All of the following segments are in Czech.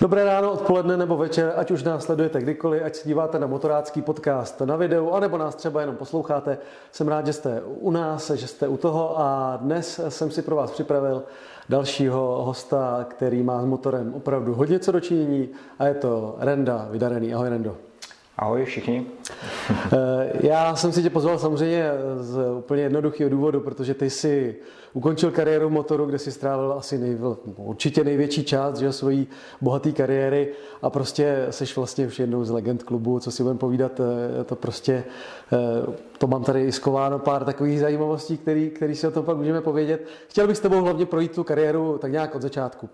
Dobré ráno, odpoledne nebo večer, ať už nás sledujete kdykoliv, ať se díváte na motorácký podcast na videu, anebo nás třeba jenom posloucháte. Jsem rád, že jste u nás, že jste u toho a dnes jsem si pro vás připravil dalšího hosta, který má s motorem opravdu hodně co dočinění a je to Renda Vydarený. Ahoj Rendo. Ahoj všichni. Eh, já jsem si tě pozval samozřejmě z úplně jednoduchého důvodu, protože ty jsi ukončil kariéru motoru, kde si strávil asi nej, určitě největší část že, svojí bohaté kariéry a prostě jsi vlastně už jednou z legend klubu, co si budeme povídat, eh, to prostě, eh, to mám tady i skováno pár takových zajímavostí, který, který si o tom pak můžeme povědět. Chtěl bych s tebou hlavně projít tu kariéru tak nějak od začátku.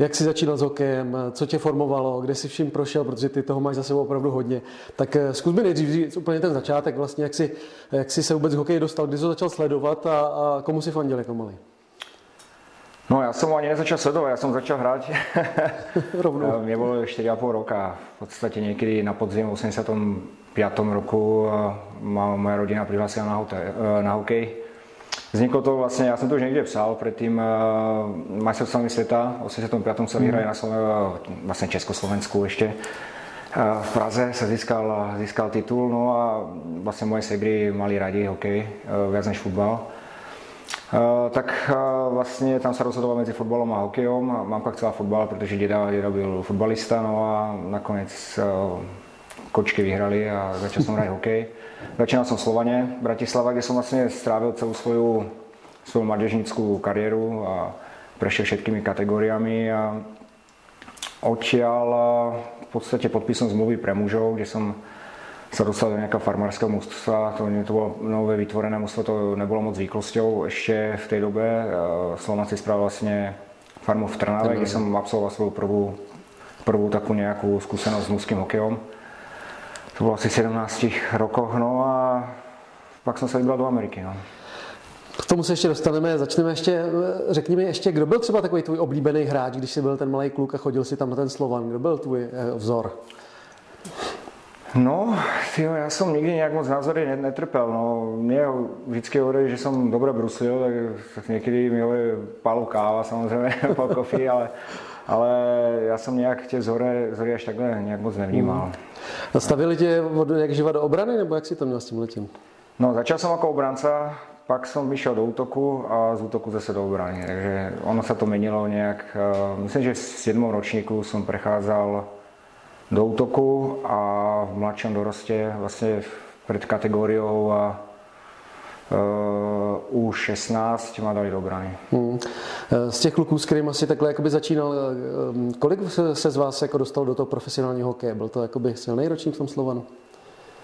Jak jsi začínal s hokejem, co tě formovalo, kde jsi vším prošel, protože ty toho máš za sebou opravdu hodně. Tak eh, zkus mi nejdřív říct úplně ten začátek, vlastně, jak jsi, jak jsi se vůbec hokej dostal, kdy jsi to začal sledovat a, a komu si fandil jako malý? No já jsem ho ani nezačal sledovat, já jsem začal hrát. Rovnou. Mě bylo 4,5 roka, v podstatě někdy na podzim v 85. roku má moje rodina přihlásila na, eh, na hokej Vzniklo to vlastně, já jsem to už někde psal, předtím uh, majstrovství světa, 85. se vyhraje na Sloven, vlastně Československu ještě. Uh, v Praze se získal, získal titul, no a vlastně moje segry mali rádi hokej, víc než fotbal. Tak vlastně tam se rozhodoval mezi fotbalem a hokejom. Mamka chcela fotbal, protože děda, děda byl fotbalista, no a nakonec kočky vyhrali a začal jsem hrát hokej. Začínal jsem v Slovaně, Bratislava, kde jsem vlastně strávil celou svou, svou mládežnickou kariéru a prešel všetkými kategoriami a odtiaľ v podstatě podpísal zmluvy pre mužov, kde jsem se dostal do nějakého farmářského mužstva, to, to bylo nové vytvorené mužstvo, to nebylo moc zvyklosťou ještě v té době. Slovan si spravil vlastně farmu v Trnave, kde jsem absolvoval svou prvou, prvou takovou nějakou zkušenost s mužským hokejom to bylo asi v 17 rokoch, no a pak jsem se vybral do Ameriky. No. K tomu se ještě dostaneme, začneme ještě, řekni mi ještě, kdo byl třeba takový tvůj oblíbený hráč, když jsi byl ten malý kluk a chodil si tam na ten Slovan, kdo byl tvůj eh, vzor? No, tyjo, já jsem nikdy nějak moc názory netrpel. No. Mě vždycky hovorí, že jsem dobře bruslil, tak, tak někdy mi palu káva samozřejmě po kofi, ale, ale já jsem nějak tě vzory, vzory až takhle nějak moc nevnímal. Mm. Stavili tě od jak živa do obrany, nebo jak si to měl s tím letím? No, začal jsem jako obránce, pak jsem vyšel do útoku a z útoku zase do obrany. Takže ono se to měnilo nějak. Eh, myslím, že s jednou ročníku jsem precházel do útoku a v mladším dorostě vlastně před kategoriou a uh, u 16 má dali do brany. Hmm. Z těch kluků, s kterými asi takhle jakoby začínal, eh, kolik se z vás jako dostal do toho profesionálního hokeje? Byl to jakoby silný ročník v tom Slovanu?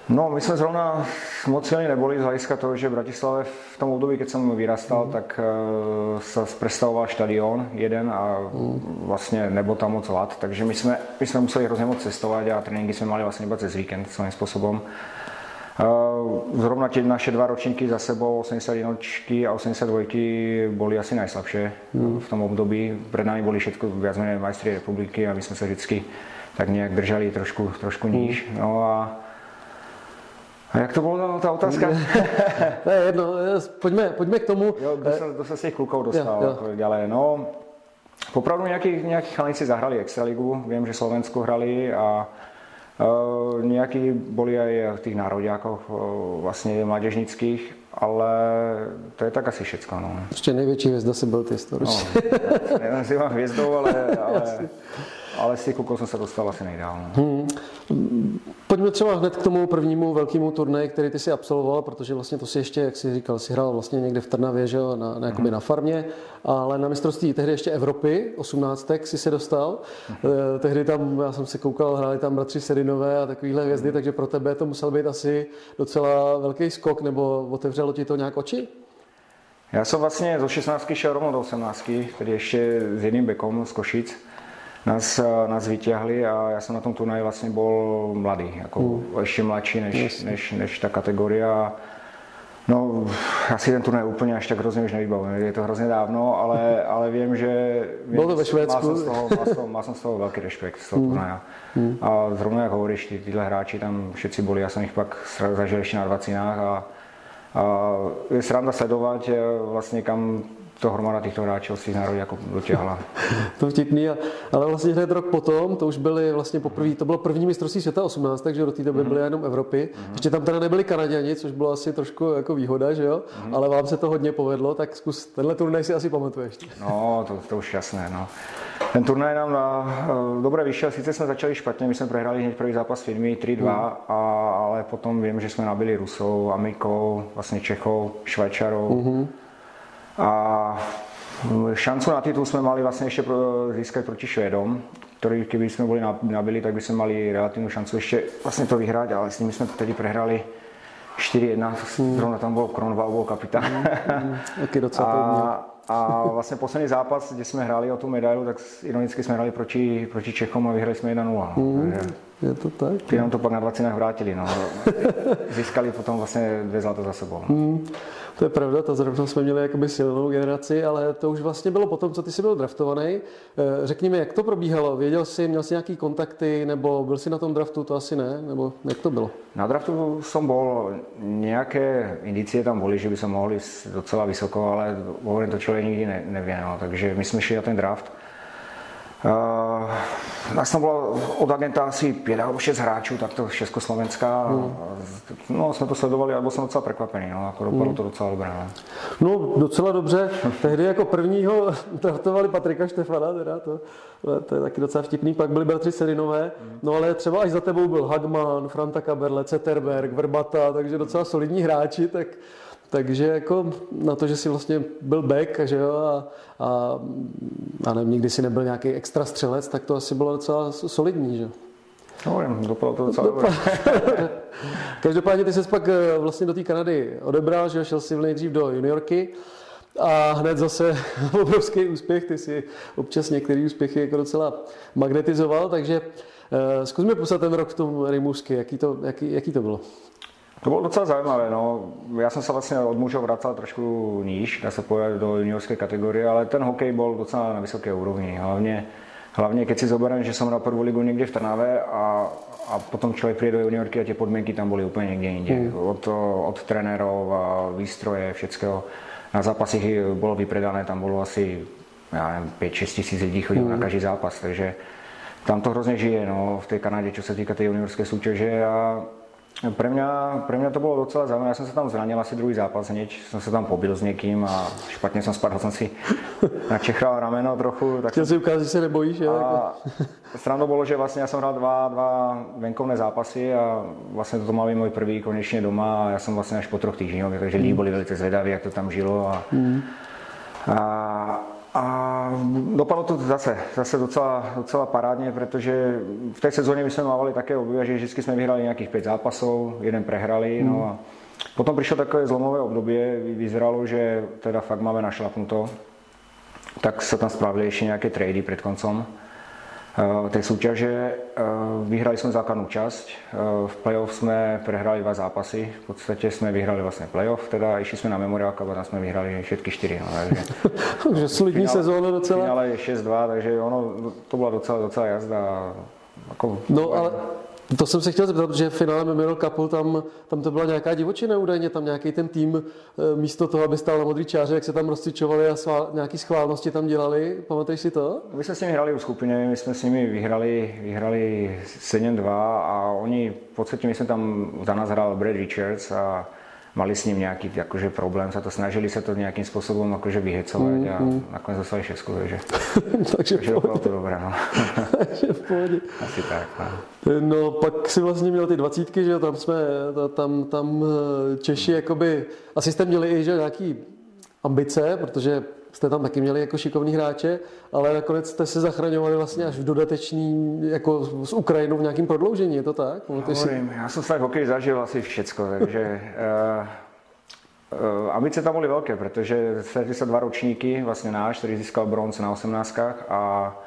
No, my jsme zrovna moc silní neboli z hlediska toho, že v Bratislavě v tom období, keď jsem vyrastal, mm. tak uh, se představoval štadion jeden a mm. vlastně nebo tam moc lat, takže my jsme, my jsme museli hrozně moc cestovat a tréninky jsme mali vlastně iba cez víkend svým způsobem. Uh, zrovna tie naše dva ročníky za sebou, 81 a 82 boli asi najslabšie mm. v tom období. Pred nami boli všetko viac menej majstri republiky a my jsme se vždycky tak nějak drželi trošku, trošku níž. Mm. No a a jak to bylo ta otázka? to je jedno, pojďme, pojďme k tomu. Jo, kdo se, kdo se z těch klukov dostal, jo, jo. ale no, popravdu nějaký, nějaký chalníci zahrali Extraligu, vím, že Slovensku hrali a nějaký byli aj v těch národňákoch, uh, vlastně mládežnických, ale to je tak asi všecko. No. Ještě největší hvězda si byl ty, to no, Nenazývám hvězdou, ale, ale ale z těch jsem se dostal asi nejdál. No. Hmm. Pojďme třeba hned k tomu prvnímu velkému turnaji, který ty si absolvoval, protože vlastně to si ještě, jak jsi říkal, si hrál vlastně někde v Trnavě, že jo, na, na, hmm. na farmě, ale na mistrovství tehdy ještě Evropy, 18. si se dostal. Hmm. Tehdy tam, já jsem se koukal, hráli tam bratři Sedinové a takovýhle hvězdy, hmm. takže pro tebe to musel být asi docela velký skok, nebo otevřelo ti to nějak oči? Já jsem vlastně zo 16 šel rovnou do 18, tedy ještě s jedným bekom z Košic nás, nás vyťahli a já jsem na tom turnaji vlastně byl mladý, jako mm. ještě mladší než, než, než ta kategoria. No, asi ten turnaj úplně až tak hrozně už nevybavím, je to hrozně dávno, ale, ale vím, že Bylo to ve Švédsku. Má jsem, z toho, má, jsem, má jsem z toho velký respekt z toho mm. turnaja. Mm. A zrovna jak hovoríš, ty, tyhle hráči tam všetci byli, já jsem jich pak zažil ještě na dvacinách a, a je sranda sledovat vlastně kam to hromada těchto hráčů z národů jako dotěhla. to vtipný, ale vlastně hned rok potom, to už byly vlastně poprvé, to bylo první mistrovství světa 18, takže do té doby mm-hmm. byly jenom Evropy. Mm-hmm. Ještě tam teda nebyli Kanaděni, což bylo asi trošku jako výhoda, že jo? Mm-hmm. Ale vám se to hodně povedlo, tak zkus, tenhle turnaj si asi pamatuješ. No, to, to už jasné, no. Ten turnaj nám na, uh, dobré vyšel, sice jsme začali špatně, my jsme prohráli hned první zápas firmy 3-2, mm. a, ale potom vím, že jsme nabili Rusou, Amikou, vlastně Čechou, Švajčarou. Mm-hmm. A šancu na titul jsme mali vlastně ještě pro, získat proti Švédom, který kdyby jsme byli nabili, tak by jsme mali relativní šancu ještě vlastně to vyhrát, ale s nimi jsme tedy prehrali 4-1, mm. zrovna tam byl Kronval, byl kapitán. Mm, mm, taky docela a, a vlastně poslední zápas, kde jsme hráli o tu medailu, tak ironicky jsme hráli proti, proti Čechom a vyhrali jsme 1-0. No. Mm, je to tak. Ty nám to pak na 20 vrátili. No. Získali potom vlastně dvě zlata za sebou. No. Mm. To je pravda, to zrovna jsme měli jakoby silnou generaci, ale to už vlastně bylo potom, co ty jsi byl draftovaný. Eh, řekni mi, jak to probíhalo? Věděl jsi, měl jsi nějaký kontakty, nebo byl jsi na tom draftu, to asi ne, nebo jak to bylo? Na draftu jsem byl, nějaké indicie tam byly, že by se mohli docela vysoko, ale hovorím, to člověk nikdy ne, nevěnoval, takže my jsme šli na ten draft. Nás tam bylo od agenta asi pět nebo šest hráčů, tak to Československá. Hmm. No, jsme to sledovali a byl jsem docela překvapený, no, jako dopadlo hmm. to docela dobré. No. no, docela dobře. Tehdy jako prvního draftovali Patrika Štefana, teda to, to je taky docela vtipný. Pak byli bratři Serinové, no ale třeba až za tebou byl Hagman, Franta Kaberle, Ceterberg, Vrbata, takže docela solidní hráči, tak takže jako na to, že si vlastně byl back že jo, a, a, a nevím, nikdy si nebyl nějaký extra střelec, tak to asi bylo docela solidní. Že? No, dopadlo to docela dobře. Každopádně ty se pak eh, vlastně do té Kanady odebral, že šel si nejdřív do juniorky a hned zase obrovský úspěch, ty si občas některé úspěchy jako docela magnetizoval, takže uh, zkus mi poslat ten rok v tom Rimouski, jaký to, jaký, jaký to bylo? To bylo docela zajímavé. No. Já jsem se vlastně od mužů vracel trošku níž, dá se povedat do juniorské kategorie, ale ten hokej byl docela na vysoké úrovni. Hlavně, hlavně keď si zoberiem, že jsem na první ligu někde v Trnave a, a potom člověk přijde do juniorky a ty podmínky tam byly úplně někde jinde. Mm. Od, od trenérov a výstroje, všetkého. Na zápasích bylo vypredané, tam bylo asi 5-6 tisíc lidí chodilo mm. na každý zápas, takže tam to hrozně žije no, v té Kanadě, co se týká té juniorské soutěže a pre mňa, pre mňa to bolo docela zaujímavé. Ja som sa tam zranil asi druhý zápas hneď. Som sa tam pobil s niekým a špatne som spadol, som si načechal rameno trochu. Tak Chtěl si ukázat, že se nebojíš? A strano bolo, že vlastne ja som hral dva, dva venkovné zápasy a vlastne toto mal môj prvý konečne doma a ja som vlastne až po troch týždňoch, takže mm. boli velice zvedaví, jak to tam žilo. A, mm. a, a dopadlo to zase, zase docela, docela parádně, protože v té sezóně my jsme mávali také období, že vždycky jsme vyhrali nějakých pět zápasů, jeden prehrali. Mm. No a potom přišlo takové zlomové období, vyzeralo, že teda fakt máme našlapnuto. Tak se tam spravili ještě nějaké trady před koncem. Eh, té soutěže. Eh, vyhrali jsme základnou část, eh, v playoff jsme prehrali dva zápasy, v podstatě jsme vyhrali vlastně playoff, teda išli jsme na Memorial Cup a tam jsme vyhrali všetky čtyři. No, takže, takže solidní sezóna docela. Ale je 6-2, takže ono, to byla docela, docela jazda. Jako, no ale to jsem se chtěl zeptat, že v finále Memorial Cupu tam, tam to byla nějaká divočina údajně, tam nějaký ten tým eh, místo toho, aby stál na modrý čáře, jak se tam rozcvičovali a svál, nějaký schválnosti tam dělali. Pamatuješ si to? My jsme s nimi hráli v skupině, my jsme s nimi vyhrali, vyhrali 7-2 a oni v podstatě, my jsme tam za nás hrál Brad Richards a mali s ním nějaký jakože, problém, se to snažili se to nějakým způsobem jakože vyhecovat mm, a mm. nakonec dostali šestku, takže, takže, takže bylo to dobré. No. takže v pohodě. Asi tak. No. no. pak si vlastně měl ty dvacítky, že tam jsme, tam, tam eh, Češi jakoby, asi jste měli i že nějaký ambice, protože jste tam taky měli jako šikovní hráče, ale nakonec jste se zachraňovali vlastně až v dodatečný, jako s Ukrajinou v nějakém prodloužení, je to tak? Hovorím, si... já jsem se hokej zažil asi všecko, takže uh, uh, ambice tam byly velké, protože se dva ročníky, vlastně náš, který získal bronz na 18 a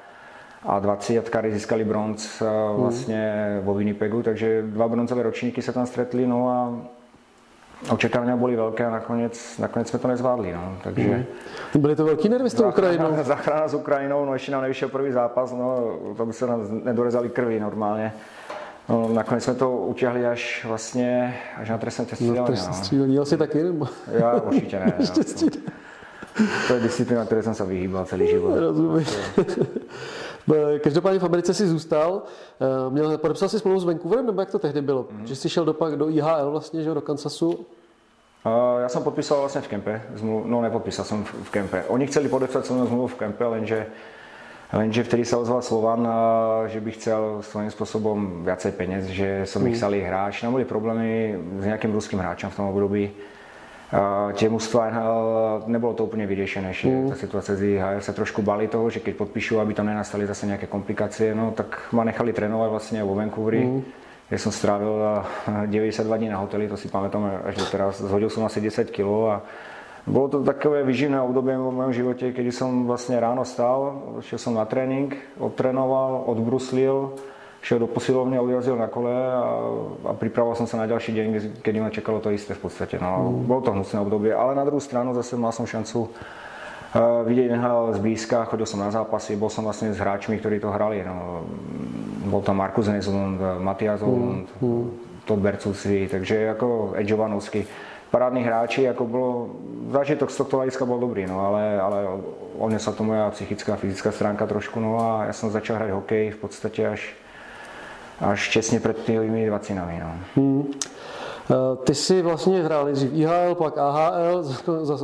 a 20 získali bronz uh, vlastně hmm. vo Winnipegu, takže dva bronzové ročníky se tam stretli, no a očekávání byly velké a nakonec, nakonec jsme to nezvládli. No. Takže, mm. Byly to velký nervy s tou Ukrajinou? Zachrana s Ukrajinou, no ještě nám nevyšel první zápas, no, to by se nám nedorezali krvi normálně. No, nakonec jsme to utěhli až vlastně až na trestné střídání. No, střídání, no. asi taky? Nebo? Já určitě ne. no. to je disciplína, které jsem se vyhýbal celý život. Rozumím. Každopádně v Americe si zůstal. Eh, měl, podepsal si smlouvu s Vancouverem, nebo jak to tehdy bylo? Mm. Že jsi šel do, do IHL vlastně, že do Kansasu? Uh, já jsem podpísal vlastně v Kempe, no nepodpísal jsem v Kempe. Oni chceli podepsat se mnou zmluvu v Kempe, lenže Lenže vtedy sa ozval Slovan, že by chcel svojím spôsobom viacej peniaz, že som mm. ich salý hráč. Tam boli problémy s nejakým ruským hráčom v tom období. Uh, tie mužstva nebolo to úplne vyriešené, že mm. tá situácia z IHL sa trošku bali toho, že keď podpíšu, aby tam nenastali zase nejaké komplikácie, no tak ma nechali trénovať vlastne vo Vancouveri, mm. kde som strávil 92 dní na hoteli, to si pamätám až do teraz. Zhodil som asi 10 kg a bolo to takové vyživné obdobie v mojom živote, kedy som vlastne ráno stál, šiel som na tréning, odtrénoval, odbruslil, šiel do posilovne, odjazil na kole a, a pripravoval som sa na ďalší deň, kedy ma čakalo to isté v podstate. No, mm. Bolo to hnusné obdobie, ale na druhú stranu zase mal som šancu uh, vidieť NHL zblízka, chodil som na zápasy, bol som vlastne s hráčmi, ktorí to hrali. No, bol tam Markus Nezlund, Matias Olund, mm. mm. Todd Bercuci, takže ako Edge Jovanovský parádnych hráči, ako bolo, zážitok z tohto hľadiska bol dobrý, no ale, ale sa to moja psychická a fyzická stránka trošku, no a ja som začal hrať hokej v podstate až, až česně před tými 20 no. Hmm. Eh, ty jsi vlastně hrál nejdřív IHL, pak AHL,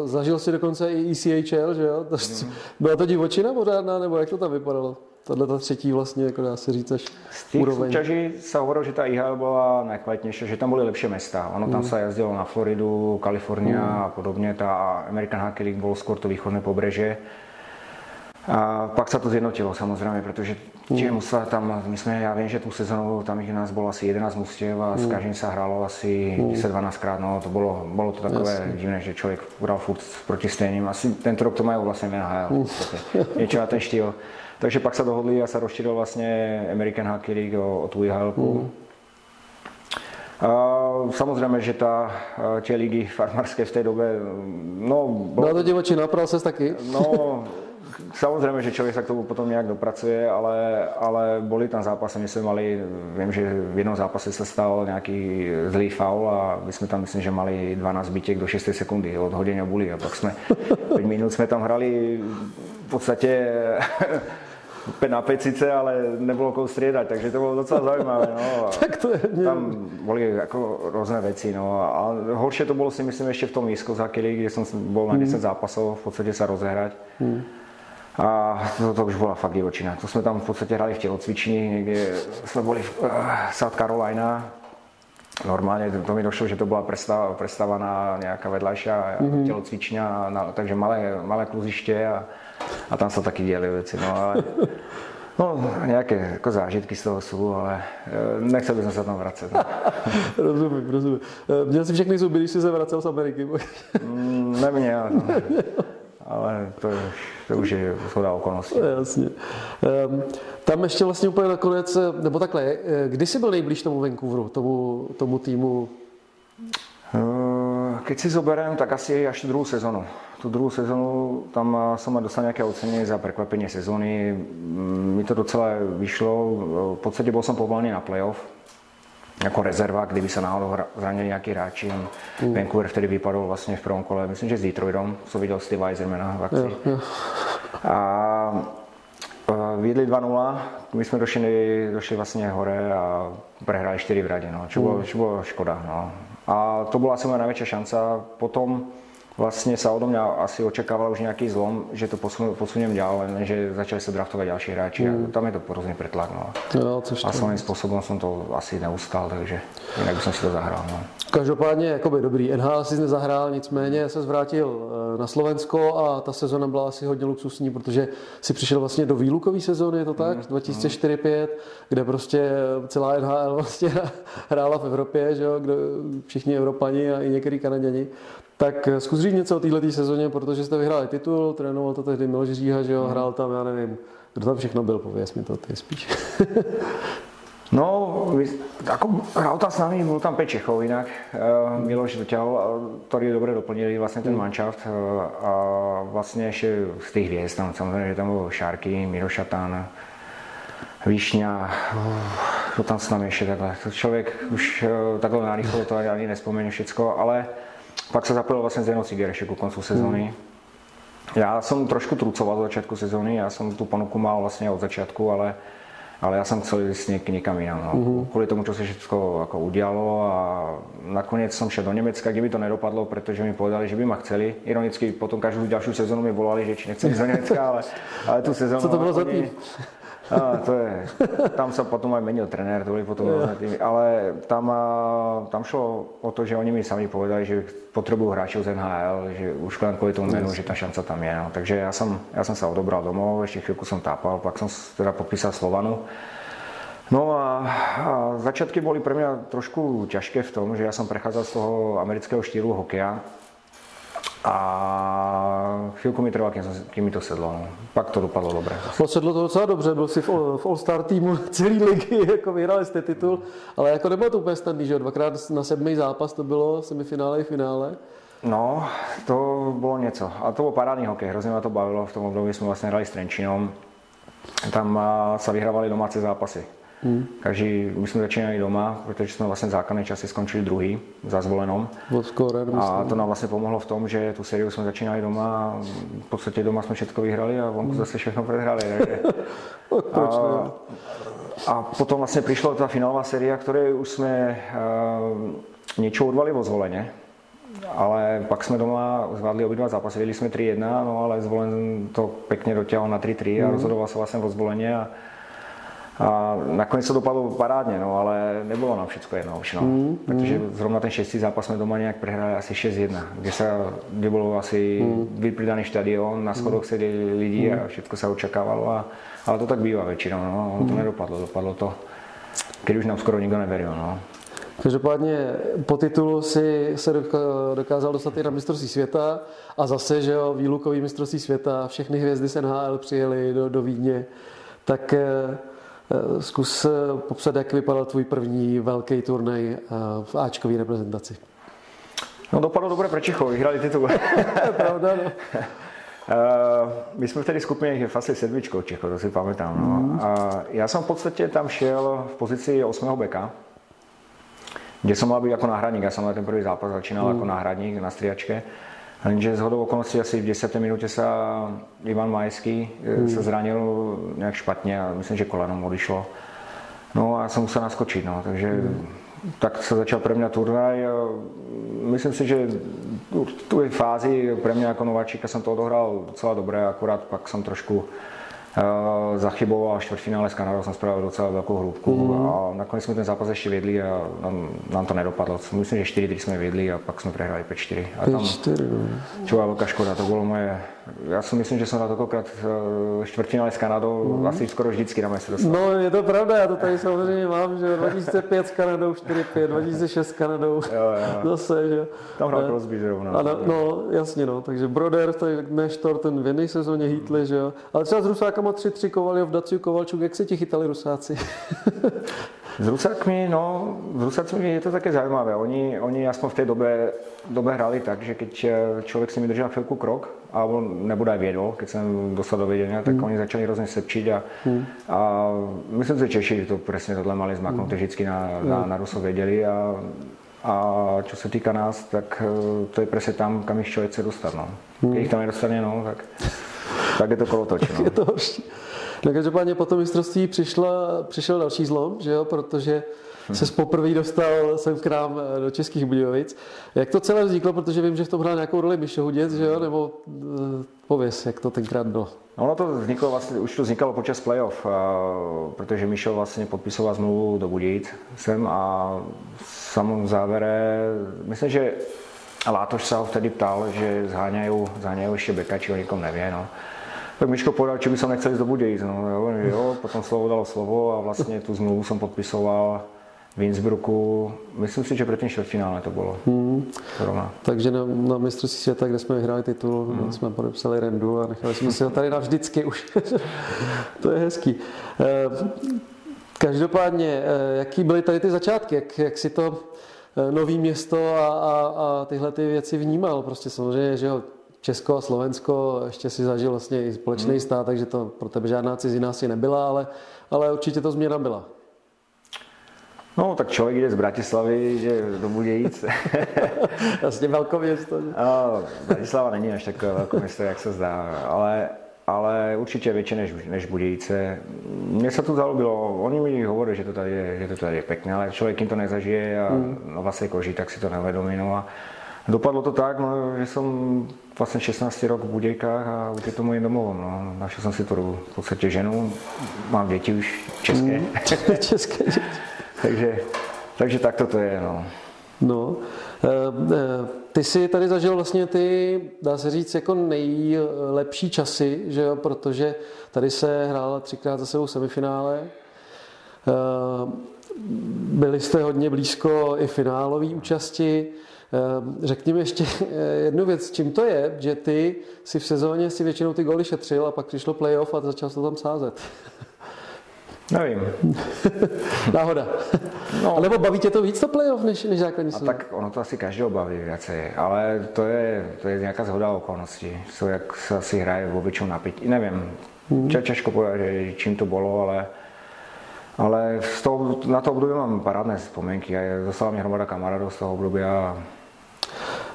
zažil si dokonce i ECHL, že jo? Hmm. Byla to divočina pořádná, nebo jak to tam vypadalo? Tahle ta třetí vlastně, jako dá se říct, až Z těch úroveň. souťaží se hovorilo, že ta IHL byla nejkvalitnější, že tam byly lepší města. Ono tam mm. se jezdilo na Floridu, Kalifornia mm. a podobně. Ta American Hockey League byl skôr to východné pobřeže. A pak se to zjednotilo samozřejmě, protože tie mm. musela tam, my jsme, já vím, že tu sezonu tam jich nás bylo asi 11 mužstev a mm. s každým se hrálo asi mm. 10-12 krát, no to bylo, bylo to takové Jasně. divné, že člověk hrál furt proti stejným. Asi tento rok to mají vlastně NHL, mm. Něco na ten štýl. Takže pak se dohodli a se rozšířil vlastně American Hockey League o, o tu helpu. Mm. Samozřejmě, že ta, tě ligy farmarské v té době, no... Byla to divočina, pral ses taky? No, Samozřejmě, že člověk se k tomu potom nějak dopracuje, ale, ale byly tam zápasy, my jsme mali, vím, že v jednom zápase se stal nějaký zlý faul a my jsme tam, myslím, že mali 12 bytěk do 6 sekundy od hodiny a buli a pak jsme 5 minut jsme tam hrali v podstatě na pecice, ale nebylo koho striedať, takže to bylo docela zajímavé. No. tak to je, tam byly jako různé věci. No. A horšie to bylo si myslím ještě v tom Výskozakili, kde jsem byl na 10 hmm. zápasů v podstatě se rozehrať. Hmm. A to, to už byla fakt divočina. To jsme tam v podstatě hrali v tělocvični, někde jsme byli v uh, South Carolina. Normálně to, to mi došlo, že to byla prestava, prestava na nějaká vedlejší mm-hmm. tělocvičňa, na, takže malé, malé kluziště a, a tam se taky děly věci. No, ale, No, nějaké jako zážitky z toho jsou, ale eh, nechcel bych se tam vracet. No. rozumím, rozumím. Eh, měl jsi všechny zuby, když jsi se vracel z Ameriky? mm, neměl. No ale to, je, to už je shoda okolností. Jasně. Um, tam ještě vlastně úplně nakonec, nebo takhle, eh, kdy jsi byl nejblíž tomu Vancouveru, tomu, tomu týmu? Uh, keď si zoberem, tak asi až druhou sezonu. Tu druhou sezonu, tam jsem dostal nějaké ocenění za překvapení sezóny. Mi to docela vyšlo. V podstatě byl jsem povolený na playoff jako rezerva, kdyby se náhodou zranili nějaký hráči. Mm. Vancouver vtedy vypadl vlastně v prvním kole, myslím, že s Detroitom, co viděl Steve Eisermana v akci. Yeah, yeah. A Viedli 2-0, my jsme došli, došli vlastně hore a prehráli 4 v radě, no, čo, bylo, mm. čo bylo škoda. No. A to byla asi moja největší šance. Potom vlastně se odo mě asi očekával už nějaký zlom, že to posun, posunem dál, že začali se draftovat další hráči mm. a tam je to hrozně pretlak. No. Jo, a svým způsobem jsem to asi neustal, takže jinak bych si to zahrál. No. Každopádně jakoby dobrý. NHL si nezahrál, nicméně se zvrátil eh, na Slovensko a ta sezona byla asi hodně luxusní, protože si přišel vlastně do výlukové sezóny, je to tak? Mm. 2004-2005, kde prostě celá NHL vlastně hrála v Evropě, že jo? Kde všichni Evropani a i některý Kanaděni. Tak eh, zkus říct něco o této sezóně, protože jste vyhráli titul, trénoval to tehdy Miloš Říha, že jo, hmm. hrál tam, já nevím, kdo tam všechno byl, pověs mi to ty spíš. no, jako hrál tam s námi, byl tam Pet Čechov jinak, uh, Miloš doťahal, který dobře doplnili vlastně ten hmm. manšaft uh, a vlastně ještě z těch hvězd, tam samozřejmě, že tam byl Šárky, Miro Šatan, Výšňa, to tam s námi ještě takhle. Člověk už takhle narychlo to ani nespomene všecko, ale pak se zapojil vlastně Zeno Ciger ještě ku koncu sezóny. Já jsem trošku trucoval od začátku sezóny, já jsem tu ponuku mal vlastně od začátku, ale ale já jsem chcel jít něk, někam jinam. No. Mm-hmm. Kvůli tomu, co se všechno jako udělalo a nakonec jsem šel do Německa, kde mi to nedopadlo, protože mi povedali, že by ma chceli. Ironicky potom každou další sezónu mi volali, že či nechci do Německa, ale, ale tu sezónu... Co to bylo za tým? A, to je, tam se potom aj menil trenér, to byly potom různé týmy, ale tam, tam šlo o to, že oni mi sami povedali, že potřebují hráčů z NHL, že už len kvůli tomu menu, že ta šance tam je. No. Takže já jsem, já jsem se odobral domov, ještě chvilku jsem tápal, pak jsem teda podpísal Slovanu. No a, a začiatky boli pre mňa trošku ťažké v tom, že ja som prechádzal z toho amerického štýlu hokeja a chvilku mi trvalo, kým, mi to sedlo. No. Pak to dopadlo dobře. No, sedlo to docela dobře, byl si v, v All-Star týmu celý ligy, jako vyhrali jste titul, ale jako nebylo to úplně snadný, že dvakrát na sedmý zápas to bylo semifinále i finále. No, to bylo něco. A to byl parádní hokej, hrozně mě to bavilo. V tom období jsme vlastně hrali s Trenčinom. Tam se vyhrávali domácí zápasy. Hmm. Každý, my jsme začínali doma, protože jsme vlastně základné časy skončili druhý za zvolenom. A to nám vlastně pomohlo v tom, že tu sériu jsme začínali doma a v podstatě doma jsme všechno vyhrali a vonku hmm. zase všechno prohráli. Takže, a, a potom vlastně přišla ta finálová série, které už jsme uh, něco odvali o zvoleně. Ale pak jsme doma zvládli obidva zápasy, vedli jsme 3-1, no ale zvolen to pěkně dotěhal na 3-3 a hmm. rozhodoval se vlastně o zvoleně a a nakonec to dopadlo parádně, no, ale nebylo nám všechno jedno už, no. Mm, protože mm. zrovna ten šestý zápas jsme doma nějak prehráli asi 6-1, kde, se, kde bylo asi mm. vypridaný štadion, na schodoch mm. seděli lidi mm. a všechno se očekávalo, a, ale to tak bývá většinou, no, ono to mm. nedopadlo, dopadlo to, když už nám skoro nikdo nevěřil, no. Každopádně po titulu si se dokázal dostat i na mistrovství světa a zase, že jo, výlukový mistrovství světa, všechny hvězdy z NHL přijeli do, do Vídně, tak Eh, zkus eh, popsat, jak vypadal tvůj první velký turnaj eh, v Ačkové reprezentaci. No dopadlo dobře pro Čechov, vyhrali titul. Pravda, no. my jsme v té skupině asi sedmičkou Čechov, to si pamatám. No. Mm. A já jsem v podstatě tam šel v pozici 8. beka, kde jsem mal být jako náhradník. Já jsem na ten první zápas začínal mm. jako náhradník na striačke. Jenže z hodou okolností asi v 10. minutě se Ivan Majský hmm. se zranil nějak špatně a myslím, že kolanom odišlo. No a já jsem musel naskočit, no, takže hmm. tak se začal pro mě turnaj. Myslím si, že v tu fázi pro mě jako nováčíka jsem to odohrál docela dobré, akorát pak jsem trošku Eh, zachyboval a čtvrtfinále s Kanadou jsem spravil docela velkou hrůbku mm. a nakonec jsme ten zápas ještě vědli a nám, nám to nedopadlo. Myslím, že 4 jsme vědli a pak jsme prehráli 5-4. A tam, 4 no. čo byla velká škoda, to bylo moje já si myslím, že jsem na tentokrát eh, čtvrtfinále s Kanadou mm. asi skoro vždycky na se dostal. No je to pravda, já to tady samozřejmě mám, že 2005 s Kanadou 4-5, 2006 s Kanadou jo, jo. zase, že Tam hrál Crosby zrovna. no, no, jasně no, takže Broder, tady Neštor, ten v jedné sezóně hýtli, že jo. Ale třeba s Rusákama 3-3 Kovaljev, Daciu Kovalčuk, jak se ti chytali Rusáci? S Rusakmi, no, s Rusakmi je to také zajímavé. Oni, oni aspoň v té době, době hráli tak, že keď eh, člověk si mi držel chvilku krok, a on nebude viedol, keď jsem dostal do vědění, tak mm. oni začali hrozně sepčit a, mm. a myslím, že Češi to přesně tohle mali zmaknout, mm. vždycky na, na, hmm. na Rusov věděli a, a čo se týká nás, tak eh, to je přesně tam, kam jich člověk chce dostat. No. Mm. Když tam nedostane, no, tak, tak je to kolotoč. No. je to horší. No každopádně po tom mistrovství přišla, přišel další zlom, že jo, protože se poprvé dostal sem k nám eh, do Českých Budějovic. Jak to celé vzniklo, protože vím, že v tom hrál nějakou roli Mišo Huděc, že jo? nebo uh, pověs, jak to tenkrát bylo? No, ono to vzniklo vlastně, už to vznikalo počas playoff, protože Mišo vlastně podpisoval zmluvu do Budějic sem a samom závere, myslím, že Látoš se ho vtedy ptal, že zháňají, zháňají ještě beka, či o nikom nevě, no. Tak Miško povedal, či by som nechcel ísť do Budějic, no jo, jo, potom slovo dalo slovo a vlastně tu zmluvu jsem podpisoval v Innsbrucku, myslím si, že pro ten čtvrtfinále to bylo. Hmm. Takže na, na mistrovství světa, kde jsme vyhráli titul, hmm. jsme podepsali rendu a nechali jsme si ho tady navždycky už. to je hezký. Eh, každopádně, eh, jaký byly tady ty začátky? Jak, jak si to eh, nový město a, a, a tyhle ty věci vnímal? Prostě samozřejmě, že jo, Česko a Slovensko ještě si zažil vlastně i společný hmm. stát, takže to pro tebe žádná cizina asi nebyla, ale, ale určitě to změna byla. No, tak člověk jde z Bratislavy, jde do Budějíc. vlastně velkoměsto. No, Bratislava není až takové velkoměsto, jak se zdá, ale, ale určitě větší než, než Budějice. Mně se to zalubilo, oni mi hovorí, že to tady je, že to tady je pěkné, ale člověk jim to nezažije a mm. na vlastní koži, tak si to nevědomí. No a dopadlo to tak, no, že jsem vlastně 16 rok v Budějkách a už je to můj domov. No. Našel jsem si tu v podstatě ženu, mám děti už české. Mm. české děti. takže, takže tak to je. No. No, eh, eh, ty jsi tady zažil vlastně ty, dá se říct, jako nejlepší časy, že jo, protože tady se hrála třikrát za sebou semifinále. Eh, byli jste hodně blízko i finálové účasti. Řekni mi ještě jednu věc, čím to je, že ty si v sezóně si většinou ty góly šetřil a pak přišlo playoff a začal se to tam sázet. Nevím. Náhoda. No. A nebo baví tě to víc to playoff než, než základní A tak ono to asi každého baví věci, ale to je, to je nějaká zhoda okolností. Co jak se asi hraje v obyčejnou napětí. Nevím, hmm. těžko povedať, čím to bylo, ale ale z toho, na to období mám parádné vzpomínky a dostala mě hromada kamarádů z toho období a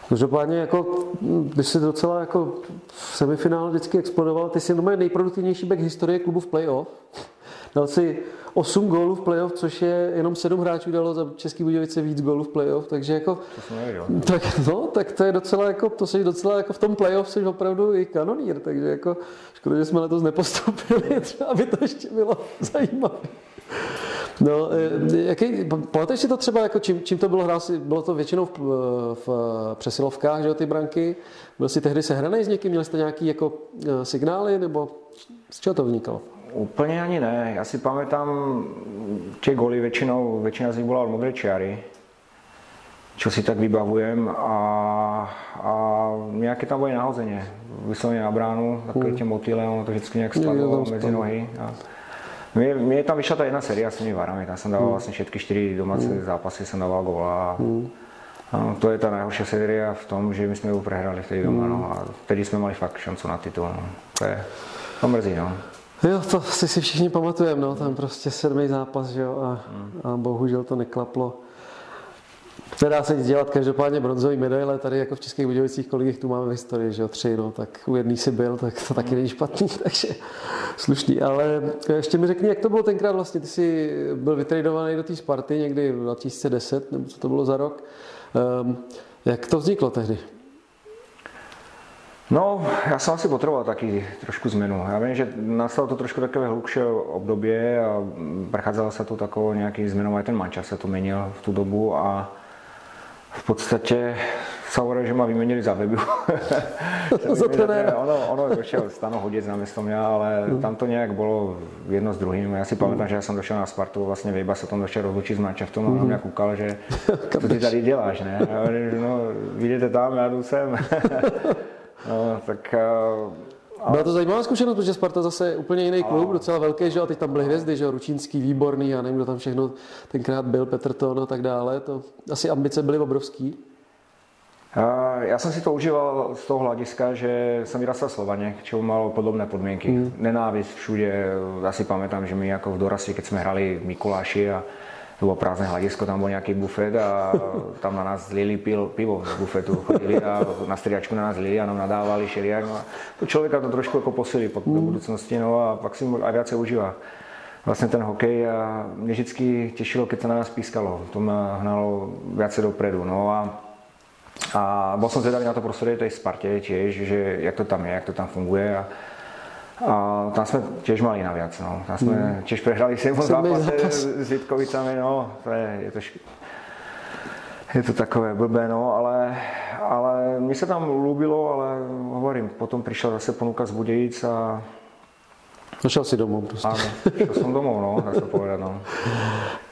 Každopádně, jako, když jsi docela jako v semifinále vždycky explodoval, ty jsi nejproduktivnější back historie klubu v playoff. Dal si 8 gólů v playoff, což je jenom 7 hráčů dalo za Český Budějovice víc gólů v playoff, takže jako... To nevěděl. Tak, no, tak to je docela jako, to jsi docela jako v tom playoff jsi opravdu i kanonír, takže jako škoda, že jsme letos nepostoupili, třeba by to ještě bylo zajímavé. No, eh, jaký, pamatuješ si to třeba, jako čím, čím to bylo hrát? Bylo to většinou v, v přesilovkách, že jo, ty branky? Byl jsi tehdy sehraný s někým? Měli jste nějaký jako signály, nebo z čeho to vznikalo? Úplně ani ne. Já si pamätám, tie goly většinou, většina z nich byla od modré čiary, čo si tak vybavujem a, a nějaké tam byly nahozeně. Vyslovene na bránu, takové hmm. tie motýle, ono to vždycky nějak spadlo mezi nohy. A mě, mě tam vyšla ta jedna série s těmi varami, tam jsem dával hmm. vlastně všetky čtyři domácí hmm. zápasy, jsem dával góla. Hmm. A to je ta nejhorší série v tom, že my jsme ju prehrali vtedy doma, hmm. no, a vtedy jsme mali fakt šancu na titul. No. To je, to mrzí, no. Jo, to si si všichni pamatujeme, no, tam prostě sedmý zápas, že jo, a, a bohužel to neklaplo. Nedá se nic dělat, každopádně bronzový medaile, tady jako v Českých Budějovicích, kolik jich tu máme v historii, že jo, tři, no, tak u jedný si byl, tak to taky není špatný, takže slušný. Ale ještě mi řekni, jak to bylo tenkrát vlastně, ty jsi byl vytradovaný do té Sparty někdy v 2010, nebo co to bylo za rok. Um, jak to vzniklo tehdy? No, já jsem asi potřeboval taky trošku změnu. Já vím, že nastalo to trošku takové hlubší období a prechádzalo se to takovou nějaký změnou, aj ten mančas se to měnil v tu dobu a v podstatě sa hovorí, že ma vymenili za webu. za trenéra. Ono, ono došel Stano Hodec na město mě, ale mm. tam to nějak bylo jedno s druhým. Já si pamätám, mm. že já jsem došel na Spartu, vlastně Vejba se tam došel rozlučit s mančaftom mm. a na mě koukal, že co ty tady děláš, ne? A já, no, vidíte tam, já jdu sem. no, tak ale... Byla to zajímavá zkušenost, protože Sparta zase je úplně jiný klub, a... docela velký, že a teď tam byly hvězdy, že Ručínský, výborný, já nevím, kdo tam všechno tenkrát byl, Petr Ton a tak dále. To asi ambice byly obrovský. Já jsem si to užíval z toho hlediska, že jsem vyrastal v Slovaně, k čemu malo podobné podmínky. Mm. Nenávist všude, já si pamätám, že my jako v Dorasi, keď jsme hrali Mikuláši a bylo prázdné hledisko, tam byl nějaký bufet a tam na nás zlili pil, pivo z bufetu, chodili a na striačku na nás zlili a nám nadávali šeriak. No a to člověka to trošku jako posilí pod do mm. budoucnosti, no a pak si aj viacej užívá vlastně ten hokej a mě vždycky těšilo, když se na nás pískalo. To mě hnalo více dopredu. No a a bol som zvedavý na to prostredie tej Sparte tiež, že jak to tam je, jak to tam funguje. A, a tam jsme tiež mali naviac. No. Tam jsme mm. tiež prehrali 7 zápase s Vítkovicami. No. To je, je, to, je to takové blbé, no, ale, ale mi se tam ľúbilo, ale hovorím, potom přišla zase ponuka z Budějic a Došel si domů prostě. Ano, šel jsem domů, no, tak se povedat, no.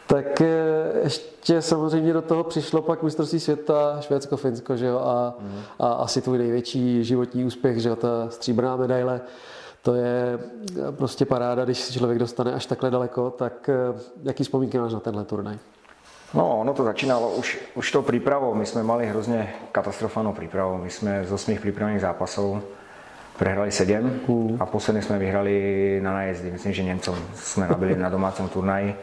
Tak eh, ještě samozřejmě do toho přišlo pak mistrovství světa Švédsko, Finsko, že jo, a, mm. a asi tvůj největší životní úspěch, že jo, ta stříbrná medaile. To je prostě paráda, když si člověk dostane až takhle daleko, tak eh, jaký vzpomínky máš na tenhle turnaj? No, ono to začínalo už, už to přípravou. My jsme mali hrozně katastrofálnou přípravu. My jsme z osmých přípravných zápasů prehrali 7 mm. a posledně jsme vyhrali na najezdy. Myslím, že Němcom jsme nabili na domácím turnaji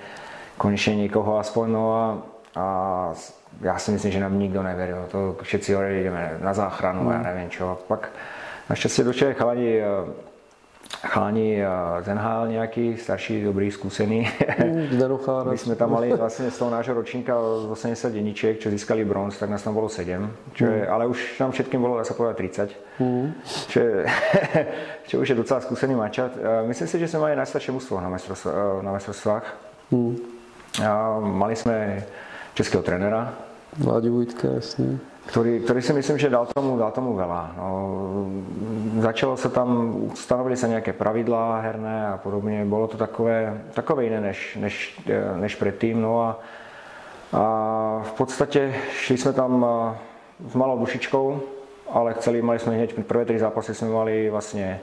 konečně někoho aspoň, no a, a já si myslím, že nám nikdo nevěřil, to všetci jdeme na záchranu, mm. já nevím čo. Pak naštěstí došli chalani, eh, chalani eh, z NHL nějaký, starší, dobrý, zkusený. Mm, My jsme tam mali vlastně z toho nášho ročníka z 80 jedniček, čo získali bronz, tak nás tam bylo 7, čo je, mm. ale už tam všetkým bylo, dá se povedať, 30. Mm. Čo, je, čo už je docela zkusený mačat. Eh, myslím si, že jsme mali najstaršie mužstvo na, na mestrovstvách. Mm. Mali jsme českého trenéra. Vládi Vujtka, jasně. Který, který si myslím, že dal tomu, dal tomu veľa. No, začalo se tam, stanovili se nějaké pravidla herné a podobně. Bylo to takové, takové jiné než, než, než předtím. No a, a v podstatě šli jsme tam s malou dušičkou, ale chceli, mali jsme hned prvé tři zápasy jsme mali vlastně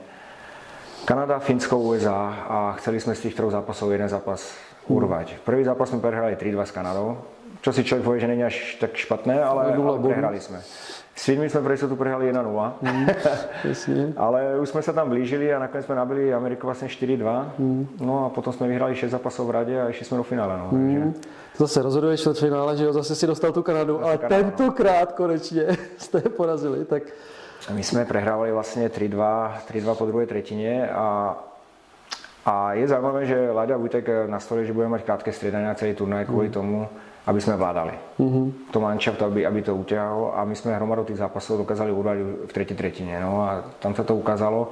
Kanada, Finsko, USA a chceli jsme z těch troch zápasů jeden zápas urvať. Prvý zápas jsme prehrali 3-2 s Kanadou, čo si člověk povie, že není až tak špatné, ale, ale prehrali jsme. S Finmi jsme pro tu prehrali 1-0, mm, ale už jsme se tam blížili a nakonec jsme nabili Ameriku vlastně 4-2. Mm. No a potom jsme vyhrali 6 zápasů v radě a išli jsme do finále. No, mm. Zase rozhoduje finále, že jo, zase si dostal tu Kanadu, zase ale Kanada, tentokrát konečně jste je porazili. Tak... My jsme prehrávali vlastně 3-2, 3-2 po druhé třetině a a je zajímavé, že Láďa Vujtek nastolil, že budeme mít krátké střídání na celý turnaj kvůli mm. tomu, aby jsme vládali. Mm-hmm. To manšaft, aby, aby to utěhalo a my jsme hromadu těch zápasů dokázali urvat v třetí třetině. No a tam se to ukázalo,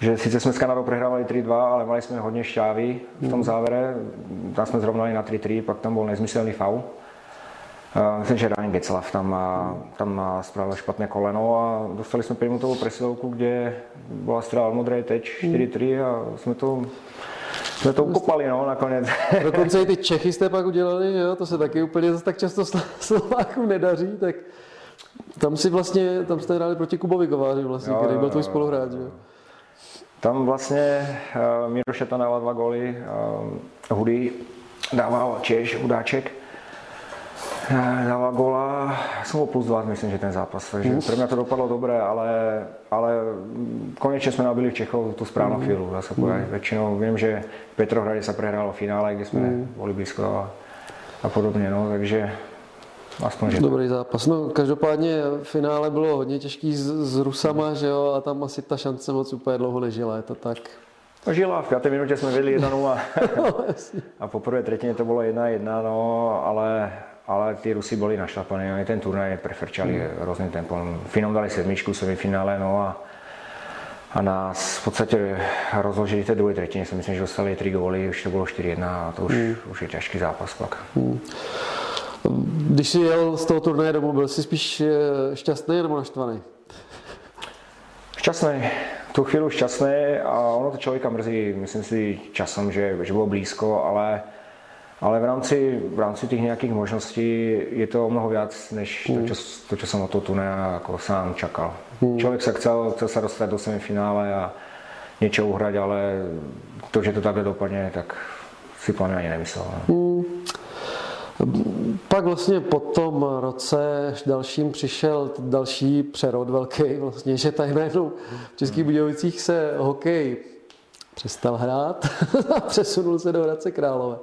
že sice jsme s Kanadou prehrávali 3-2, ale mali jsme hodně šťávy v tom mhm. závere. Tam jsme zrovnali na 3-3, pak tam byl nezmyslný faul. Myslím, že Ryan Getzlav tam, tam spravil špatné koleno a dostali jsme pětiminutovou presilovku, kde byla střela modré teď 4-3 a jsme to jsme to ukopali, no, nakonec. Dokonce i ty Čechy jste pak udělali, jo? to se taky úplně zase tak často Slovákům nedaří, tak tam si vlastně, tam jste hráli proti Kubovi Kováři vlastně, jo, který byl tvůj spoluhráč, jo? Tam vlastně uh, Míro Šeta dával dva góly, uh, Hudy dával Češ, Hudáček dala gola, jsem plus 2, myslím, že ten zápas, takže mm. pro mě to dopadlo dobré, ale, ale konečně jsme nabili v Čechov tu správnou mm. chvíli, dá se mm. Většinou vím, že v Petrohradě se prehrálo v finále, kde jsme mm. byli blízko a, a podobně, no, takže Aspoň, že... Dobrý zápas. No, každopádně v finále bylo hodně těžký s, s Rusama, že jo, a tam asi ta šance moc úplně dlouho nežila, je to tak. No žila, v páté minutě jsme vedli 1-0 no, a po prvé třetině to bylo 1-1, no, ale ale ty Rusy byli našlapaní, oni ten turnaj prefrčali mm. různým tempem. Finom dali sedmičku v finále, no a, a nás v podstatě rozložili té druhé třetině. Si myslím, že dostali tři góly, už to bylo 4-1 a to už, mm. už je těžký zápas pak. Mm. Když jsi jel z toho turnaje domů, byl jsi spíš eh, šťastný nebo naštvaný? Šťastný. Tu chvíli šťastný a ono to člověka mrzí, myslím si časem, že, že bylo blízko, ale ale v rámci, v rámci těch nějakých možností je to mnoho víc, než mm. to, čo, to, čo jsem o to turné jako sám čakal. Mm. Člověk se chcel, chcel se dostat do semifinále a něco uhrať, ale to, že to takhle dopadne, tak si plně ani nemyslel. Mm. Pak vlastně po tom roce dalším přišel další přerod velký, vlastně, že tady najednou v Českých Budějovicích se hokej přestal hrát a přesunul se do Hradce Králové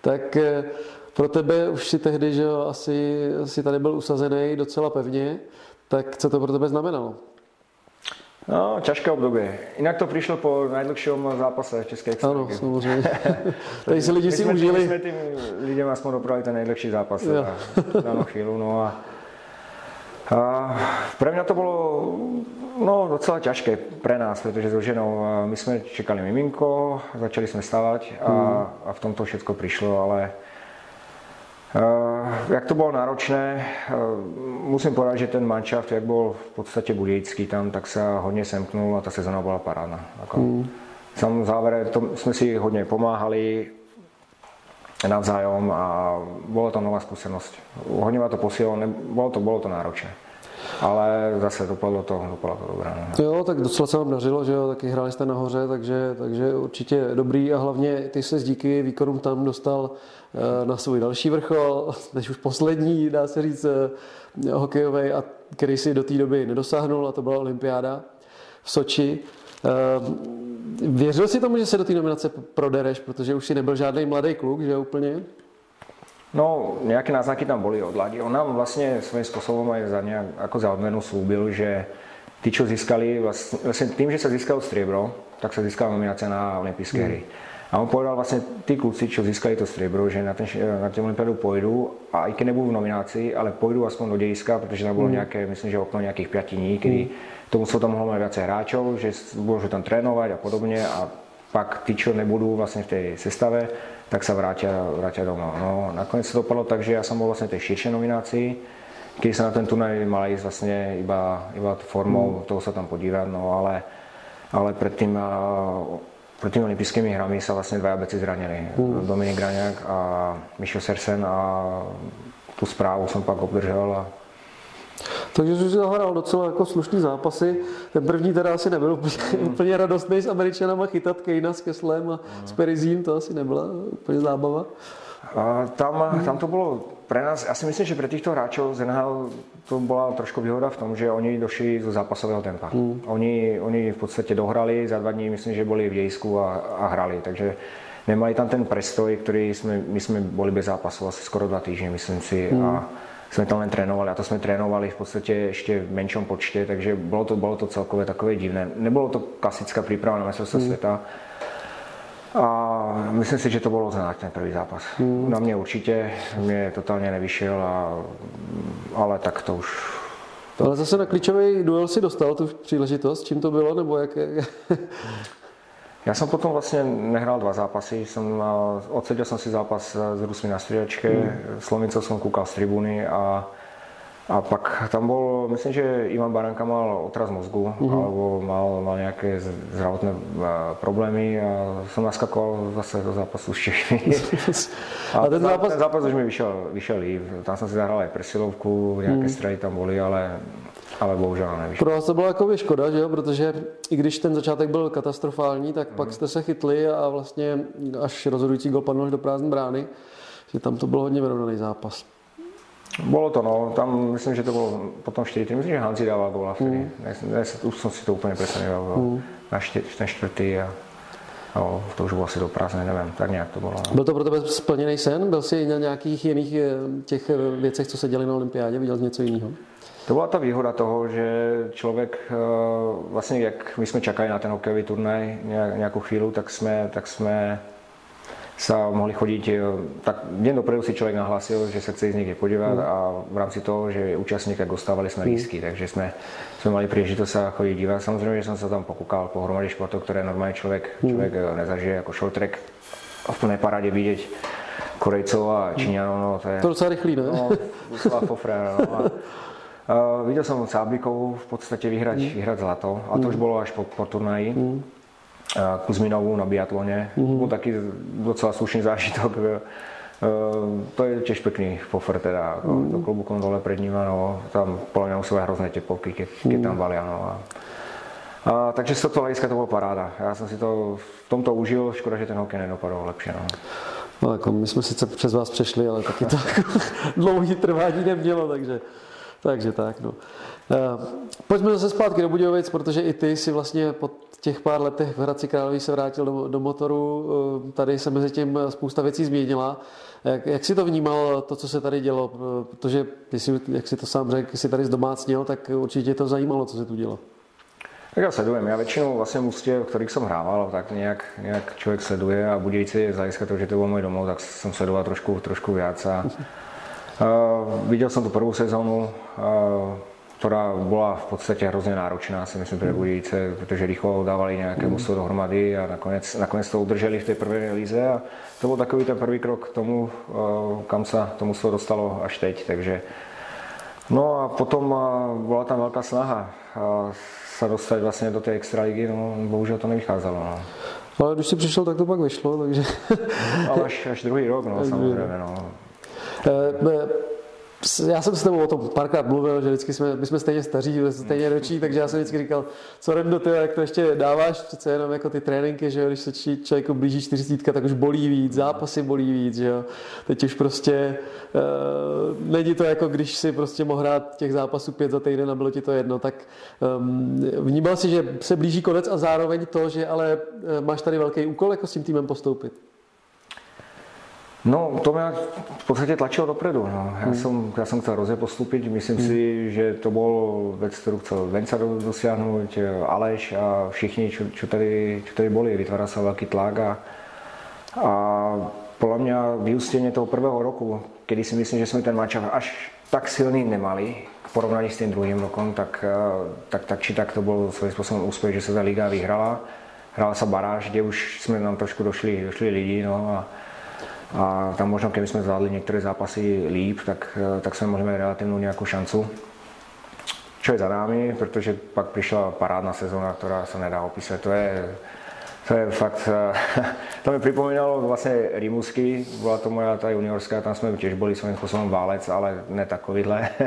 tak eh, pro tebe už si tehdy, že jo, asi, asi tady byl usazený docela pevně, tak co to pro tebe znamenalo? No, těžké období. Jinak to přišlo po najdlhším zápase v České extraligy. Ano, samozřejmě. Tady si lidi si jsme, užili. My jsme tím lidem aspoň dopravili ten najdlhší zápas na danou chvíli. No a, a pre mňa to bylo no, docela těžké pre nás, protože s ženou my jsme čekali miminko, začali jsme stávat a, hmm. a v tom to všechno přišlo, ale Uh, jak to bylo náročné, uh, musím povedat, že ten manšaft, jak byl v podstatě budějický tam, tak se hodně semknul a ta sezona byla parádna. Jako, mm. Sam závere, to jsme si hodně pomáhali navzájem a bylo to nová zkušenost. Hodně má to posílilo, bylo to, bylo to náročné ale zase dopadlo to, dopadlo to dobré. No. Jo, tak docela se vám dařilo, že jo, taky hráli jste nahoře, takže, takže určitě dobrý a hlavně ty se díky výkonům tam dostal eh, na svůj další vrchol, než už poslední, dá se říct, eh, hokejový, a který si do té doby nedosáhnul, a to byla olympiáda v Soči. Věřil si tomu, že se do té nominace prodereš, protože už si nebyl žádný mladý kluk, že úplně? No, nejaké náznaky tam boli od Ladi. On nám vlastne svojím spôsobom aj za nejak, ako za odmenu slúbil, že tí, čo získali, vlastne, vlastne tým, že sa získalo striebro, tak sa získala nominácia na olympijské mm. A on povedal vlastne, tí kluci, čo získali to striebro, že na, ten, na ten olympiádu pôjdu a i keď nebudú v nominácii, ale pôjdu aspoň do dejiska, pretože tam bolo mm. nejaké, myslím, že okno nejakých 5 dní, kedy mm. tomu sa tam mohlo viacej hráčov, že môžu tam trénovať a podobne a pak tí, čo nebudú vlastne v tej sestave, tak sa vrátia, vrátia domov. No, nakoniec sa to dopadlo tak, že ja som bol vlastne v tej širšej nominácii, keď sa na ten turnaj mal ísť vlastne iba, iba formou mm. toho sa tam podívať, no ale, ale pred pred tými olympijskými hrami sa vlastne dvaja beci zranili. Mm. Dominik Raňák a Mišo Sersen a tu správu som pak obdržel a takže jsi zahrál docela jako slušný zápasy. Ten první teda asi nebyl úplně, mm. úplně radostný s Američanama chytat Kejna s Keslem a mm. s Perizím, to asi nebyla úplně zábava. A tam, tam to bylo pre nás, já si myslím, že pre týchto hráčov z NHL to bola trošku výhoda v tom, že oni došli zo zápasového tempa. Mm. Oni, oni v podstate dohrali, za dva dní myslím, že boli v dejsku a, a hrali, takže nemali tam ten prestoj, ktorý sme, my sme boli bez zápasu asi skoro dva týždne, myslím si. Mm. A sme tam len trénovali a to sme trénovali v podstate ešte v menšom počte, takže bolo to, bolo to celkové takové divné. Nebolo to klasická príprava na mestrovstvo mm. sveta, a myslím si, že to bolo znát ten prvý zápas. Mm. Na mne určite, mne totálne nevyšiel, a, ale tak to už... Ale zase na klíčový duel si dostal tu příležitost, čím to bylo, nebo jak... Ja som potom vlastne nehral dva zápasy. Som, odsedel som si zápas s Rusmi na striačke, mm. Slovincov som kúkal z tribúny a, a pak tam bol, myslím, že Ivan Baranka mal otraz mozgu mm. alebo mal, mal nejaké zdravotné problémy a som naskakoval zase do zápasu s Čechmi. a, a ten zápas... ten zápas už mi vyšiel, vyšiel líp. Tam som si zahral aj presilovku, nejaké mm. strely tam boli, ale ale bohužel nevíš. Pro vás to bylo jako škoda, že jo? protože i když ten začátek byl katastrofální, tak mm. pak jste se chytli a vlastně až rozhodující gol padl do prázdné brány, že tam to byl hodně vyrovnaný zápas. Bolo to, no. Tam myslím, že to bolo potom 4 Myslím, že Hanzi dával góla vtedy. Mm. Dnes, už som si to úplne presne mm. na štyr, ten čtvrtý a No, to už bylo asi do prázdné, nevím, tak nějak to bylo. No. Byl to pro tebe splněný sen? Byl jsi na nějakých jiných eh, těch eh, věcech, co se děli na olympiádě? Viděl jsi něco jiného? To byla ta výhoda toho, že člověk, eh, vlastně jak my jsme čakali na ten hokejový turnaj nějakou chvíli, tak jsme, tak jsme sa mohli chodiť, eh, tak deň dopredu si človek nahlásil, že sa chce ísť niekde podívať mm. a v rámci toho, že je účastník, tak dostávali sme mm. lístky, takže sme, sme mali príležitosť sa chodiť dívať. Samozrejme, že som sa tam pokúkal pohromade športov, ktoré normálne človek, mm. človek eh, nezažije, ako short track v plnej paráde vidieť Korejcov a Číňanov, no to je... To docela rychlý, ne? No, docela fofré, no. A, Uh, videl som Sáblikovú v podstate vyhrať, mm. vyhrať zlato a to mm. už bolo až po, po turnaji. Mm. Uh, Kuzminovú na biatlone. Mm. Bol taký docela slušný zážitok. Uh, to je tiež pekný pofer teda, mm. do klubukom dole pred ním, no, tam podľa mňa musí hrozné teplovky, keď, keď tam valia. No, a, a, takže z tohto hľadiska to bolo paráda. Já jsem si to v tomto užil, škoda, že ten hokej nedopadl lepšie. No. No, jako my jsme sice přes vás přešli, ale taky to dlouhý trvání nemělo, takže takže tak, no. Eh, pojďme zase zpátky do Budějovic, protože i ty si vlastně po těch pár letech v Hradci Králové se vrátil do, do motoru. Eh, tady se mezi tím spousta věcí změnila. Jak, jak jsi to vnímal, to, co se tady dělo? Eh, protože, jsi, jak si to sám řekl, jsi tady zdomácněl, tak určitě to zajímalo, co se tu dělo. Tak já sledujem. Já většinou vlastně Mustě, v kterých jsem hrával, tak nějak, nějak člověk sleduje a Budějci, z hlediska toho, že to byl můj domov, tak jsem sledoval trošku, trošku víc a Uh, videl som tú prvú sezónu, uh, ktorá bola v podstate hrozne náročná, si myslím, pre Budice, pretože rýchlo dávali nejaké mm. mužstvo dohromady a nakoniec, nakoniec to udrželi v tej prvej líze a to bol takový ten prvý krok k tomu, uh, kam sa to mužstvo dostalo až teď, takže No a potom bola tam veľká snaha sa dostať vlastne do tej extraligy, no bohužiaľ to nevychádzalo. No. Ale když si přišel, tak to pak vyšlo, takže... Ale až, až druhý rok, no, samozrejme, no. Eh, já jsem s tebou o tom párkrát mluvil, že vždycky jsme, my jsme stejně staří, stejně roční, takže já jsem vždycky říkal, co Rendo, ty, jak to ještě dáváš, přece jenom jako ty tréninky, že jo, když se člověku blíží 40, tak už bolí víc, zápasy bolí víc, že jo. Teď už prostě uh, není to jako když si prostě mohl hrát těch zápasů pět za týden a bylo ti to jedno, tak um, vnímal si, že se blíží konec a zároveň to, že ale uh, máš tady velký úkol jako s tím týmem postoupit. No, to mě v podstatě tlačilo dopredu. No. Já, hmm. jsem, já jsem chcel hrozně postupit, myslím hmm. si, že to byl věc, kterou chcel Venca dosáhnout, Aleš a všichni, co tady, čo tady boli. Vytváral se velký tlak a, a podle mě vyústěně toho prvého roku, kdy si myslím, že jsme ten match až tak silný nemali, v porovnání s tím druhým rokem, tak, tak, tak či tak to byl svým způsobem úspěch, že se ta liga vyhrala. Hrála se baráž, kde už jsme nám trošku došli, došli lidi no, a, a tam možno, keby jsme zvládli některé zápasy líp, tak, tak jsme mohli mít relativnou nějakou šancu. Čo je za námi, protože pak přišla parádna sezóna, která se nedá opisat. To je, to je fakt, to mi připomínalo vlastně Rimusky, byla to moja ta juniorská, tam jsme těž byli svým způsobem válec, ale ne takovýhle.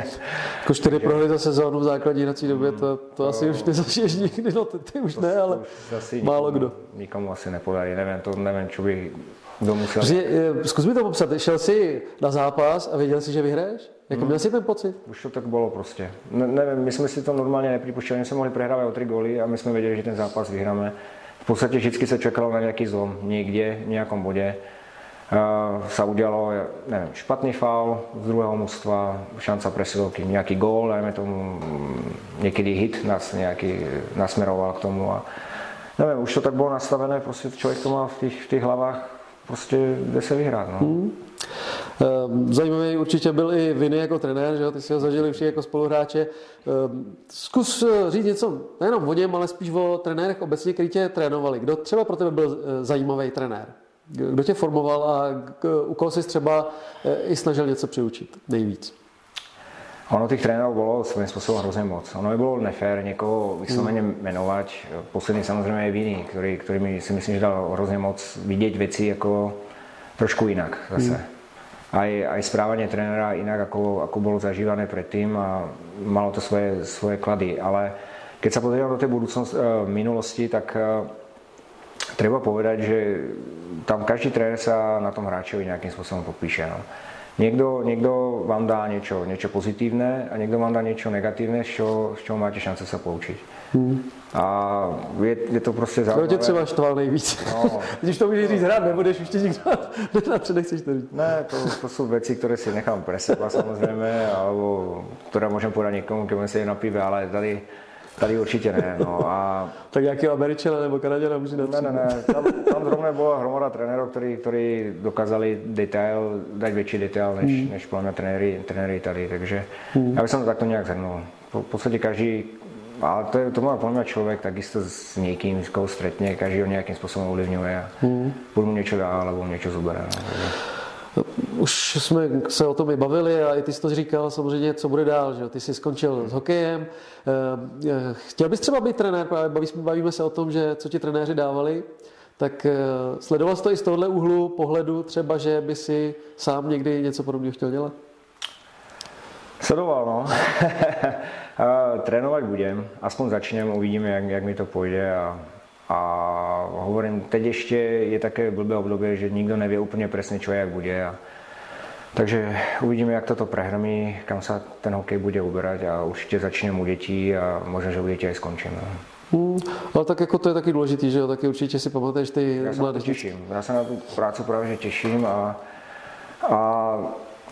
Jako čtyři prohry za sezónu v základní hrací době, to, to, to asi už nezažiješ nikdy, no ty, ty už to, ne, ale už málo nikomu, kdo. Nikomu asi nepodarí, nevím, to nevím, čo by kdo musel... Že, eh, zkus mi to popsat, šel jsi na zápas a věděl jsi, že vyhraješ? Jako hmm. měl jsi ten pocit? Už to tak bylo prostě. Ne, nevím, my jsme si to normálně nepřipuštěli, my jsme mohli prehrávat o tři góly a my jsme věděli, že ten zápas vyhráme. V podstatě vždycky se čekalo na nějaký zlom, někde, v nějakom bodě. Uh, sa udělalo, nevím, špatný faul z druhého mužstva, šanca presilovky, nějaký gól, dajme tomu, někdy hit nás nějaký nasmeroval k tomu a nevím, už to tak bylo nastavené, prostě člověk to má v těch, v těch hlavách, prostě jde se vyhrát. No. Hmm. Ehm, zajímavý určitě byl i Viny jako trenér, že jo? ty si ho zažili všichni jako spoluhráče. Ehm, zkus eh, říct něco nejenom o něm, ale spíš o trenérech obecně, kteří tě trénovali. Kdo třeba pro tebe byl eh, zajímavý trenér? Kdo tě formoval a u koho jsi třeba eh, i snažil něco přiučit nejvíc? Ono těch trénerů bylo svým způsobem hrozně moc. Ono by bylo nefér někoho vysloveně hmm. jmenovat. Poslední samozřejmě je Viny, který, který mi si myslím, že dal hrozně moc vidět věci jako trošku jinak zase. Hmm aj, aj správanie trénera inak, ako, ako bolo zažívané predtým a malo to svoje, svoje klady. Ale keď sa pozriem do tej budúcnosti, e, minulosti, tak e, treba povedať, že tam každý tréner sa na tom hráčovi nejakým spôsobom popíše. No. Niekto, niekto vám dá niečo, niečo pozitívne a niekto vám dá niečo negatívne, z čoho, z čoho máte šance sa poučiť. Hmm. A je, je to prostě zaujímavé. Kdo tě třeba štval nejvíc? No, Když to můžeš říct hrát, nebudeš už tě nikdo napřed nechceš to říct. Ne, to, to jsou věci, které si nechám pre seba samozřejmě, alebo které můžem podat někomu, kdo se na pive, ale tady Tady určitě ne. No. A... tak nějaký Američana nebo Kanaděna může Ne, ne, ne. Tam, tam zrovna byla hromada trenérů, který, který dokázali detail, dát větší detail než, hmm. než plně trenéry, trenéry tady. Takže hmm. já bych to takto nějak zhrnul. V podstatě každý, ale to, je, to má podle mě člověk takisto s někým, s koho stretne, každý ho nějakým způsobem ovlivňuje a hmm. buď mu něco dá, alebo něco zubere. No. Už jsme se o tom i bavili a i ty jsi to říkal samozřejmě, co bude dál. Že? Ty jsi skončil s hokejem. Eh, eh, chtěl bys třeba být trenér, bavíme se o tom, že co ti trenéři dávali, tak eh, sledoval jsi to i z tohohle úhlu pohledu třeba, že by si sám někdy něco podobného chtěl dělat? Sledoval, no. Trénovat budem, aspoň začnem, uvidíme, jak, jak mi to půjde a a hovorím, teď ještě je také blbé období, že nikdo neví úplně přesně, čo jak bude. A, takže uvidíme, jak toto prehrmí, kam se ten hokej bude uberať a určitě začneme u dětí a možná, že u dětí aj skončím. No. Hmm, ale tak jako to je taky důležitý, že jo? Taky určitě si pamatuješ ty Já se na to těším. Já se na tu práci právě těším a, a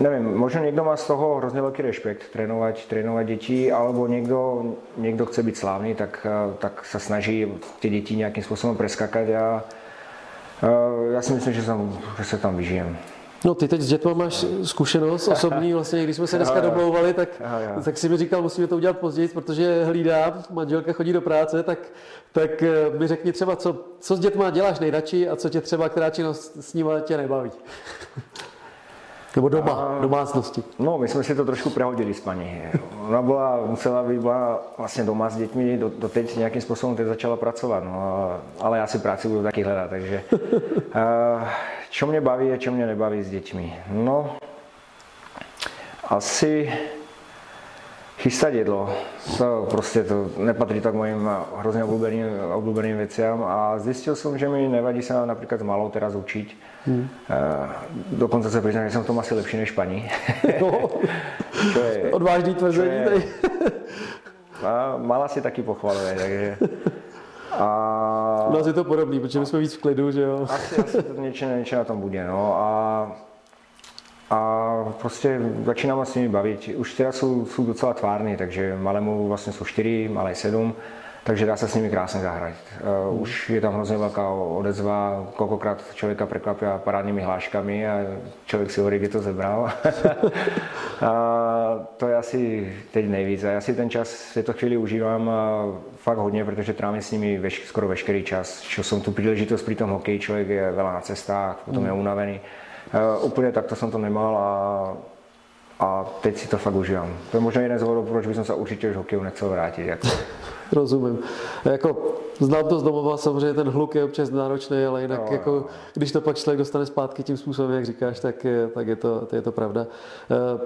nevím, možná někdo má z toho hrozně velký respekt, trénovat, trénovat děti, alebo někdo, někdo chce být slávný, tak, tak se snaží ty děti nějakým způsobem preskakat a já si myslím, že, jsem, že se tam vyžijem. No ty teď s dětma máš zkušenost osobní, vlastně když jsme se dneska domlouvali, tak, tak si mi říkal, musíme to udělat později, protože hlídám, manželka chodí do práce, tak, tak eh, mi řekni třeba, co, co s dětma děláš nejradši a co tě třeba, která činnost s nimi tě nebaví. Nebo doma, a, domácnosti. No, my jsme si to trošku prehodili s paní. Ona byla, musela být byla vlastně doma s dětmi, do, do teď nějakým způsobem teď začala pracovat. No, ale já si práci budu taky hledat, takže a, čo mě baví a čo mě nebaví s dětmi. No, asi chystat jedlo. To prostě to nepatří tak mojim hrozně oblúbeným, oblúbeným věcem a zjistil jsem, že mi nevadí se například malou teraz učit. Hmm. Dokonce se přiznám, že jsem v tom asi lepší než paní. No, je, Odvážný tvrzení tady. a mala si taky pochvaluje, takže... A... U nás je to podobný, protože my jsme víc v klidu, že jo? Asi, asi to něče, něče na tom bude, no. A a prostě začínám s nimi bavit. Už teda jsou, jsou docela tvárny, takže malému vlastně jsou čtyři, malé sedm, takže dá se s nimi krásně zahrát. Uh, už je tam hrozně velká odezva, kolikrát člověka překvapí parádními hláškami a člověk si hovorí, kde to zebral. a to je asi teď nejvíc. A já si ten čas v této chvíli užívám fakt hodně, protože trávím s nimi veš, skoro veškerý čas. Čo jsem tu příležitost při tom hokeji, člověk je veľa na cestách, potom je unavený. Uh, úplně takto jsem to nemal a a teď si to fakt užívám. To je možná jeden z důvodů, proč bych se určitě už hokeju nechcel vrátit. Jako. Rozumím. Jako, znám to z domova, samozřejmě ten hluk je občas náročný, ale jinak, no, jako, když to pak člověk dostane zpátky tím způsobem, jak říkáš, tak, tak je, to, je to pravda. Eh,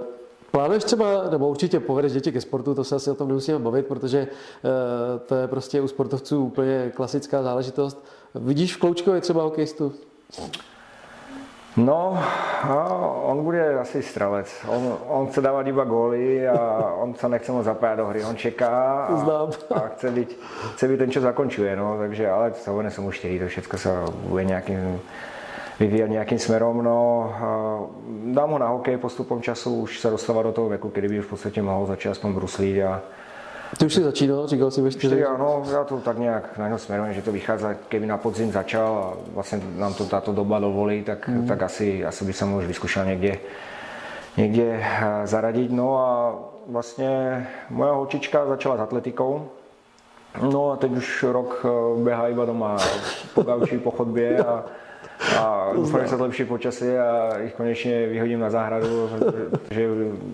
plánuješ třeba, nebo určitě povedeš děti ke sportu, to se asi o tom nemusíme bavit, protože eh, to je prostě u sportovců úplně klasická záležitost. Vidíš v Kloučkově třeba hokejistu? No, on bude asi strelec. On, on chce dávat iba góly a on se nechce moc zapájat do hry. On čeká a, a chce, být, chce být ten, čo zakončuje. No, takže, ale to mu čtyři, to všechno se bude nějakým vyvíjet nějakým směrem. No, dám ho na hokej postupem času, už se dostává do toho věku, kdy by v podstatě mohl začít aspoň bruslít a, ty už jsi začínal, říkal jsi ve čtyři? ano, já to tak nějak na něho směrujem, že to vychází, keby na podzim začal a vlastně nám to tato doba dovolí, tak, mm. tak asi, asi by jsem už vyzkoušel někde, někde eh, zaradit. No a vlastně moja holčička začala s atletikou, No a teď už rok eh, běhá iba doma po gauči, po chodbě a a doufám, že se zlepší počasí a jich konečně vyhodím na zahradu, protože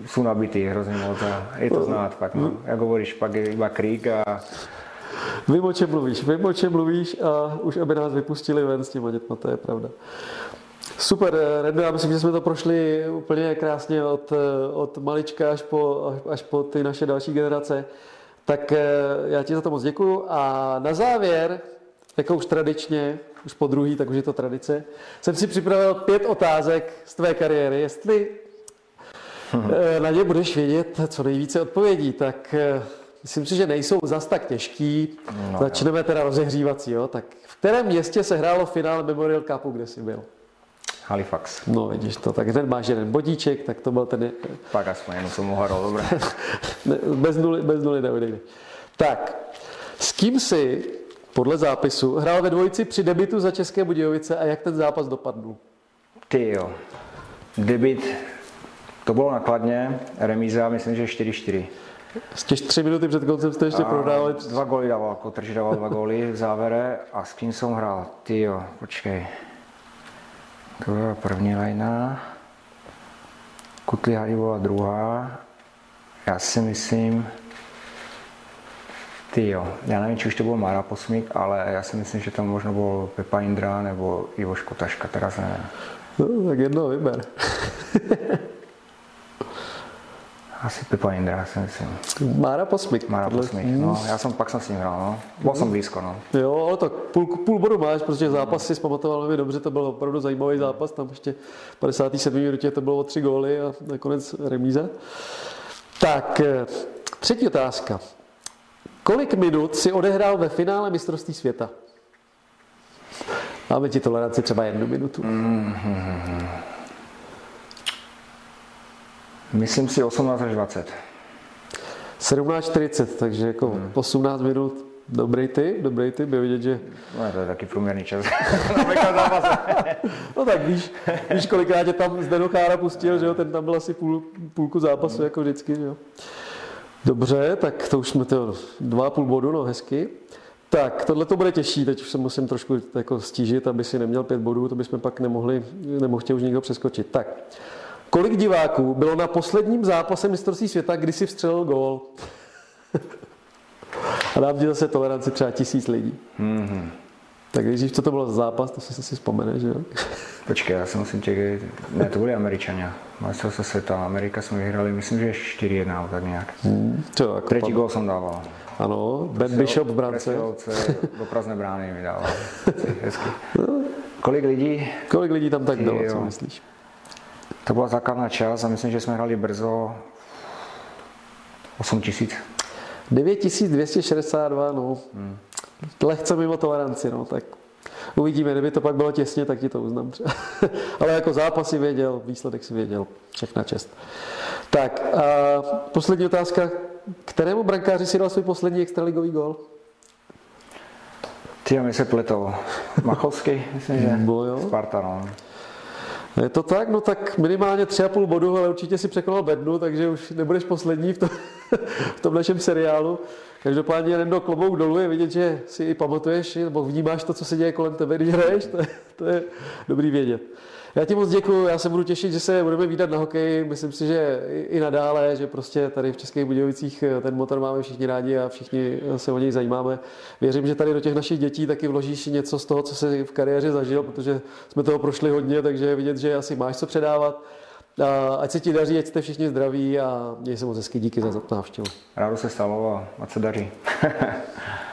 jsou nabitý hrozně moc a je to znát pak. No. Jak hovoríš, pak je iba krík a Vím, o čem mluvíš, vím, o čem mluvíš a už aby nás vypustili ven s těma dětma, to je pravda. Super, Rendo, já myslím, že jsme to prošli úplně krásně od, od malička až po, až po ty naše další generace. Tak eh, já ti za to moc děkuju a na závěr, jako už tradičně, už po druhý, tak už je to tradice, jsem si připravil pět otázek z tvé kariéry. Jestli eh, na ně budeš vědět co nejvíce odpovědí, tak eh, myslím si, že nejsou zas tak těžký. No, Začneme jo. teda rozehřívací. Jo? Tak v kterém městě se hrálo finále Memorial Cupu, kde jsi byl? Halifax. No, vidíš to, tak ten máš jeden bodíček, tak to byl ten... Pak aspoň jenom jsem uhodl, dobré. bez nuly, bez nuly neodejde. Tak, s kým si podle zápisu hrál ve dvojici při debitu za České Budějovice a jak ten zápas dopadl? Ty jo. Debit, to bylo nakladně, remíza, myslím, že 4-4. Z tři minuty před koncem jste ještě prodávali. Dva góly dával, Kotrž dával dva góly v závere a s kým jsem hrál? Ty jo, počkej. To byla první lajna. Kutli Haribola druhá. Já si myslím, ty jo, já nevím, či už to byl Mara Posmík, ale já si myslím, že tam možno byl Pepa Indra nebo Ivo Škotaška, teraz ne. No, tak jedno vyber. Asi Pepa Indra, si myslím. Mára Posmík. Mára Posmík, no. Já jsem, pak jsem s ním hrál, no. Byl jsem blízko, no. Jo, ale tak půl, půl bodu máš, protože zápas si zpamatoval velmi dobře, to byl opravdu zajímavý zápas, tam ještě 57. minutě to bylo o tři góly a nakonec remíza. Tak, eh, třetí otázka. Kolik minut si odehrál ve finále mistrovství světa? Máme ti toleranci třeba jednu minutu. Mm-hmm. Myslím si 18 až 20. 17.40, takže jako mm. 18 minut. Dobrý ty, dobrý ty, by vidět, že... No, to je taky průměrný čas. no tak víš, víš, kolikrát tě tam Zdeno Chára pustil, že jo, ten tam byl asi půl, půlku zápasu, mm. jako vždycky, že jo. Dobře, tak to už jsme to dva půl bodu, no hezky. Tak, tohle to bude těžší, teď už se musím trošku jako stížit, aby si neměl pět bodů, to bychom pak nemohli, nemohl tě už nikdo přeskočit. Tak, kolik diváků bylo na posledním zápase mistrovství světa, kdy si vstřelil gól? A dám ti zase toleranci třeba tisíc lidí. Mm-hmm. Tak když co to bylo za zápas, to si si vzpomeneš, že jo? Počkej, já si musím čekat. Ne, to byli Američani. se světa. Amerika jsme vyhrali, myslím, že 4-1 tak nějak. Hmm, to jako Třetí gol jsem dával. Ano, Ben Bishop v brance. do prázdné brány mi dával. Hezky. Kolik lidí? Kolik lidí tam tak bylo, co myslíš? To byla základná čas a myslím, že jsme hrali brzo 8 tisíc. 9262, no. Hmm. Lehce mimo toleranci, no, tak Uvidíme, kdyby to pak bylo těsně, tak ti to uznám třeba. Ale jako zápas si věděl, výsledek si věděl. Všechna čest. Tak, a poslední otázka. Kterému brankáři si dal svůj poslední extraligový gol? Ty mi se pletou. Machovský, myslím, že Bylo, jo. Sparta, no. Je to tak? No tak minimálně tři a půl bodu, ale určitě si překonal bednu, takže už nebudeš poslední v, to, v tom našem seriálu. Každopádně jen do klobouk dolů je vidět, že si i pamatuješ, nebo vnímáš to, co se děje kolem tebe, když hraješ, to je, to je dobrý vědět. Já ti moc děkuji, já se budu těšit, že se budeme výdat na hokej. Myslím si, že i nadále, že prostě tady v Českých Budějovicích ten motor máme všichni rádi a všichni se o něj zajímáme. Věřím, že tady do těch našich dětí taky vložíš něco z toho, co se v kariéře zažil, protože jsme toho prošli hodně, takže vidět, že asi máš co předávat. A ať se ti daří, ať jste všichni zdraví a měj se moc hezky díky za návštěvu. Rádo se stalo a ať se daří.